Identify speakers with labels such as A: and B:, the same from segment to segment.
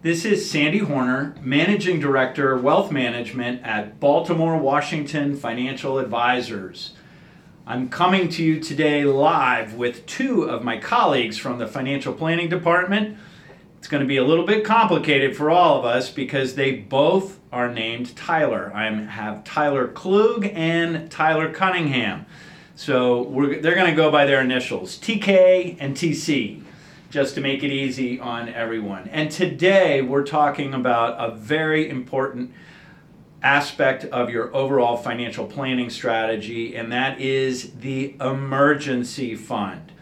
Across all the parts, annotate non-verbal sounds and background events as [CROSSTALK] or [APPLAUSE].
A: This is Sandy Hornor, Managing Director, Wealth Management at Baltimore Washington Financial Advisors. I'm coming to you today live with two of my colleagues from the Financial Planning Department. It's going to be a little bit complicated for all of us because they both are named Tyler. I have Tyler Kluge and Tyler Cunningham. So they're going to go by their initials, TK and TC just to make it easy on everyone. And today we're talking about a very important aspect of your overall financial planning strategy, and that is the emergency fund.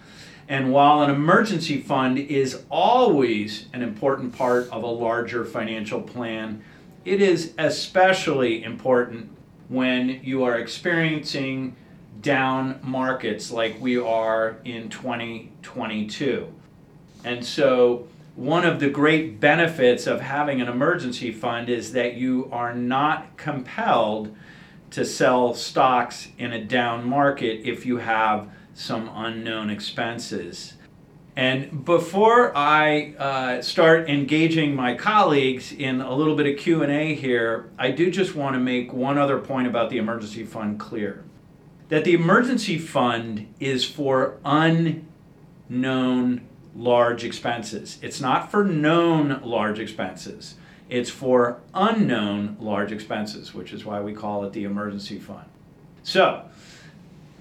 A: And while an emergency fund is always an important part of a larger financial plan, it is especially important when you are experiencing down markets like we are in 2022. And so, one of the great benefits of having an emergency fund is that you are not compelled to sell stocks in a down market if you have some unknown expenses. And before I uh, start engaging my colleagues in a little bit of Q&A here, I do just want to make one other point about the emergency fund clear. That the emergency fund is for unknown large expenses. It's not for known large expenses. It's for unknown large expenses, which is why we call it the emergency fund. So,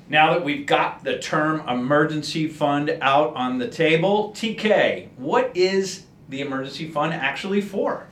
A: now that we've got the term emergency fund out on the table, TK, what is the emergency fund actually for?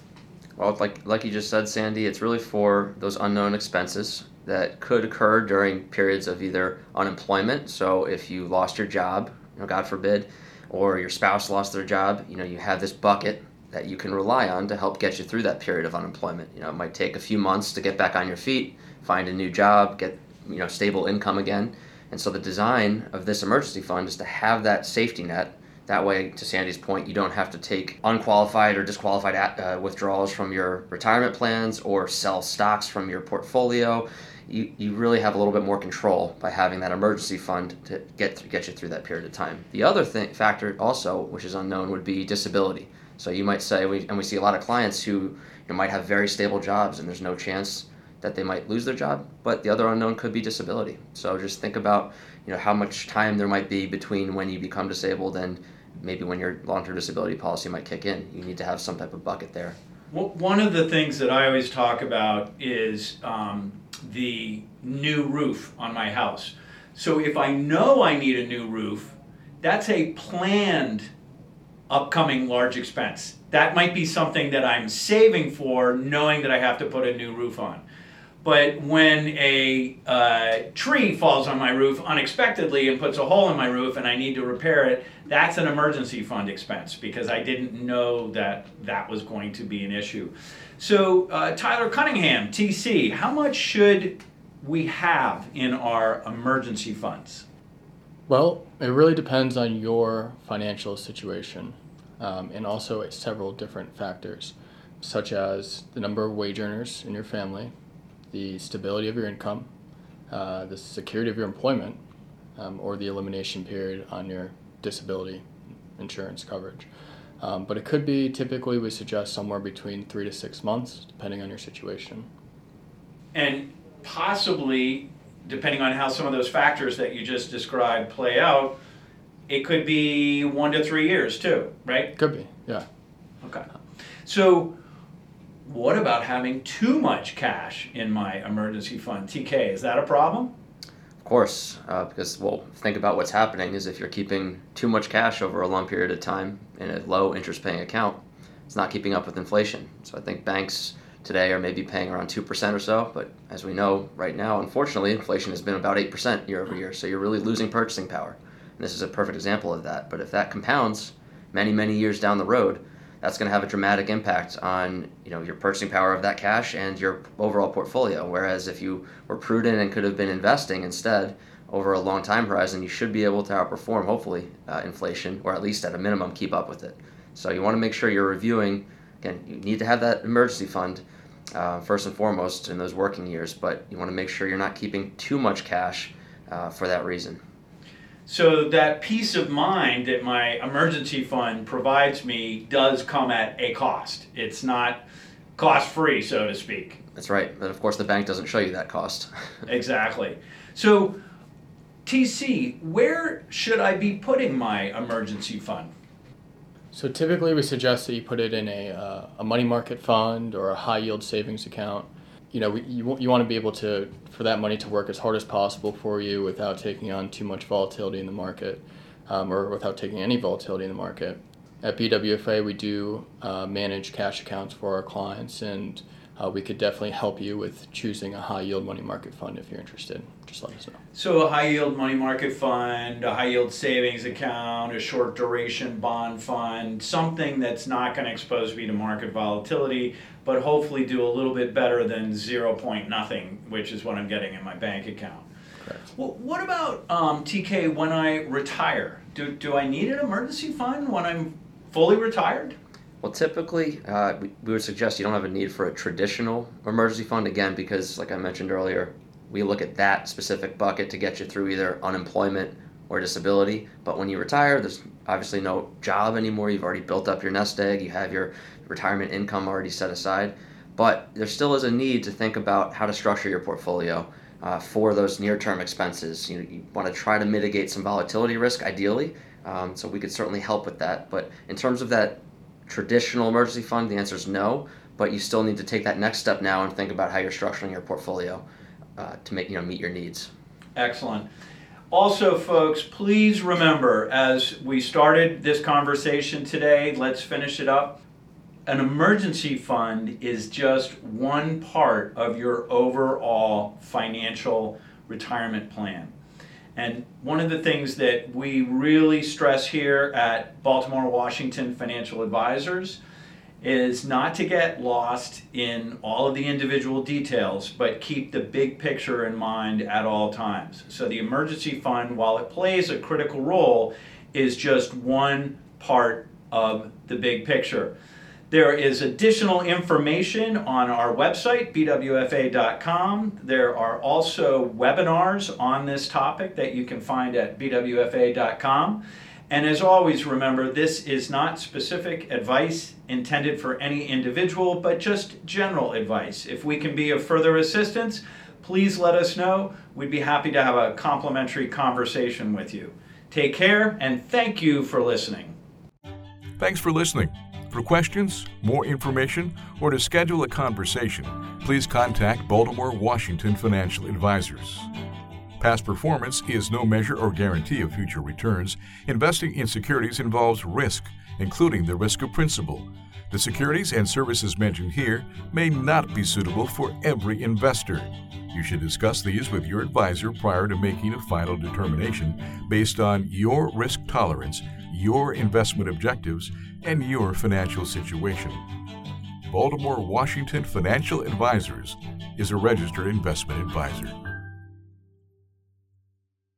B: Well, like like you just said, Sandy, it's really for those unknown expenses that could occur during periods of either unemployment. So if you lost your job, you know, God forbid, or your spouse lost their job, you know, you have this bucket that you can rely on to help get you through that period of unemployment. You know, it might take a few months to get back on your feet, find a new job, get, you know, stable income again. And so the design of this emergency fund is to have that safety net. That way, to Sandy's point, you don't have to take unqualified or disqualified uh, withdrawals from your retirement plans or sell stocks from your portfolio you, you really have a little bit more control by having that emergency fund to get to get you through that period of time. The other thing factor also, which is unknown, would be disability. So you might say, we, and we see a lot of clients who you know, might have very stable jobs, and there's no chance that they might lose their job. But the other unknown could be disability. So just think about you know how much time there might be between when you become disabled and maybe when your long-term disability policy might kick in. You need to have some type of bucket there.
A: One of the things that I always talk about is um, the new roof on my house. So if I know I need a new roof, that's a planned upcoming large expense. That might be something that I'm saving for, knowing that I have to put a new roof on. But when a uh, tree falls on my roof unexpectedly and puts a hole in my roof and I need to repair it, that's an emergency fund expense because I didn't know that that was going to be an issue. So, uh, Tyler Cunningham, TC, how much should we have in our emergency funds?
C: Well, it really depends on your financial situation um, and also several different factors, such as the number of wage earners in your family, the stability of your income, uh, the security of your employment, um, or the elimination period on your disability insurance coverage. Um, but it could be typically we suggest somewhere between three to six months, depending on your situation.
A: And possibly, depending on how some of those factors that you just described play out, it could be one to three years too, right?
C: Could be, yeah.
A: Okay. So, what about having too much cash in my emergency fund? TK, is that a problem?
B: Of course, uh, because well, think about what's happening is if you're keeping too much cash over a long period of time in a low interest paying account, it's not keeping up with inflation. So I think banks today are maybe paying around 2% or so, but as we know right now, unfortunately, inflation has been about 8% year over year. So you're really losing purchasing power. And this is a perfect example of that. But if that compounds many, many years down the road, that's going to have a dramatic impact on you know your purchasing power of that cash and your overall portfolio. Whereas if you were prudent and could have been investing instead over a long time horizon, you should be able to outperform hopefully uh, inflation or at least at a minimum keep up with it. So you want to make sure you're reviewing. Again, you need to have that emergency fund uh, first and foremost in those working years, but you want to make sure you're not keeping too much cash uh, for that reason.
A: So that peace of mind that my emergency fund provides me does come at a cost. It's not cost free, so to speak.
B: That's right. But of course, the bank doesn't show you that cost. [LAUGHS]
A: exactly. So, TC, where should I be putting my emergency fund?
C: So typically, we suggest that you put it in a, uh, a money market fund or a high yield savings account you know, you, you want to be able to, for that money to work as hard as possible for you without taking on too much volatility in the market um, or without taking any volatility in the market. At BWFA, we do uh, manage cash accounts for our clients, and uh, we could definitely help you with choosing a high yield money market fund if you're interested. Just let us know.
A: So, a high yield money market fund, a high yield savings account, a short duration bond fund, something that's not going to expose me to market volatility, but hopefully do a little bit better than zero point nothing, which is what I'm getting in my bank account. Correct. Well, what about um, TK when I retire? Do, do I need an emergency fund when I'm fully retired?
B: Well, typically, uh, we, would suggest you don't have a need for a traditional emergency fund again because, like I mentioned earlier, we look at that specific bucket to get you through either unemployment or disability. But when you retire, there's obviously no job anymore. You've already built up your nest egg. You have your retirement income already set aside. But there still is a need to think about how to structure your portfolio uh, for those near-term expenses. You, know, you want to try to mitigate some volatility risk, ideally. Um, so we could certainly help with that. But in terms of that traditional emergency fund, the answer is no. But you still need to take that next step now and think about how you're structuring your portfolio uh, to make you know meet your needs.
A: Excellent. Also, folks, please remember as we started this conversation today, let's finish it up an emergency fund is just one part of your overall financial retirement plan. And one of the things that we really stress here at Baltimore Washington Financial Advisors is not to get lost in all of the individual details, but keep the big picture in mind at all times. So the emergency fund, while it plays a critical role, is just one part of the big picture. There is additional information on our website, bwfa.com. There are also webinars on this topic that you can find at bwfa.com. And as always, remember this is not specific advice intended for any individual, but just general advice. If we can be of further assistance, please let us know. We'd be happy to have a complimentary conversation with you. Take care, and thank you for listening.
D: Thanks for listening. For questions, more information, or to schedule a conversation, please contact Baltimore Washington Financial Advisors. Past performance is no measure or guarantee of future returns. Investing in securities involves risk, including the risk of principal. The securities and services mentioned here may not be suitable for every investor. You should discuss these with your advisor prior to making a final determination based on your risk tolerance, your investment objectives, and your financial situation. Baltimore Washington Financial Advisors is a registered investment advisor.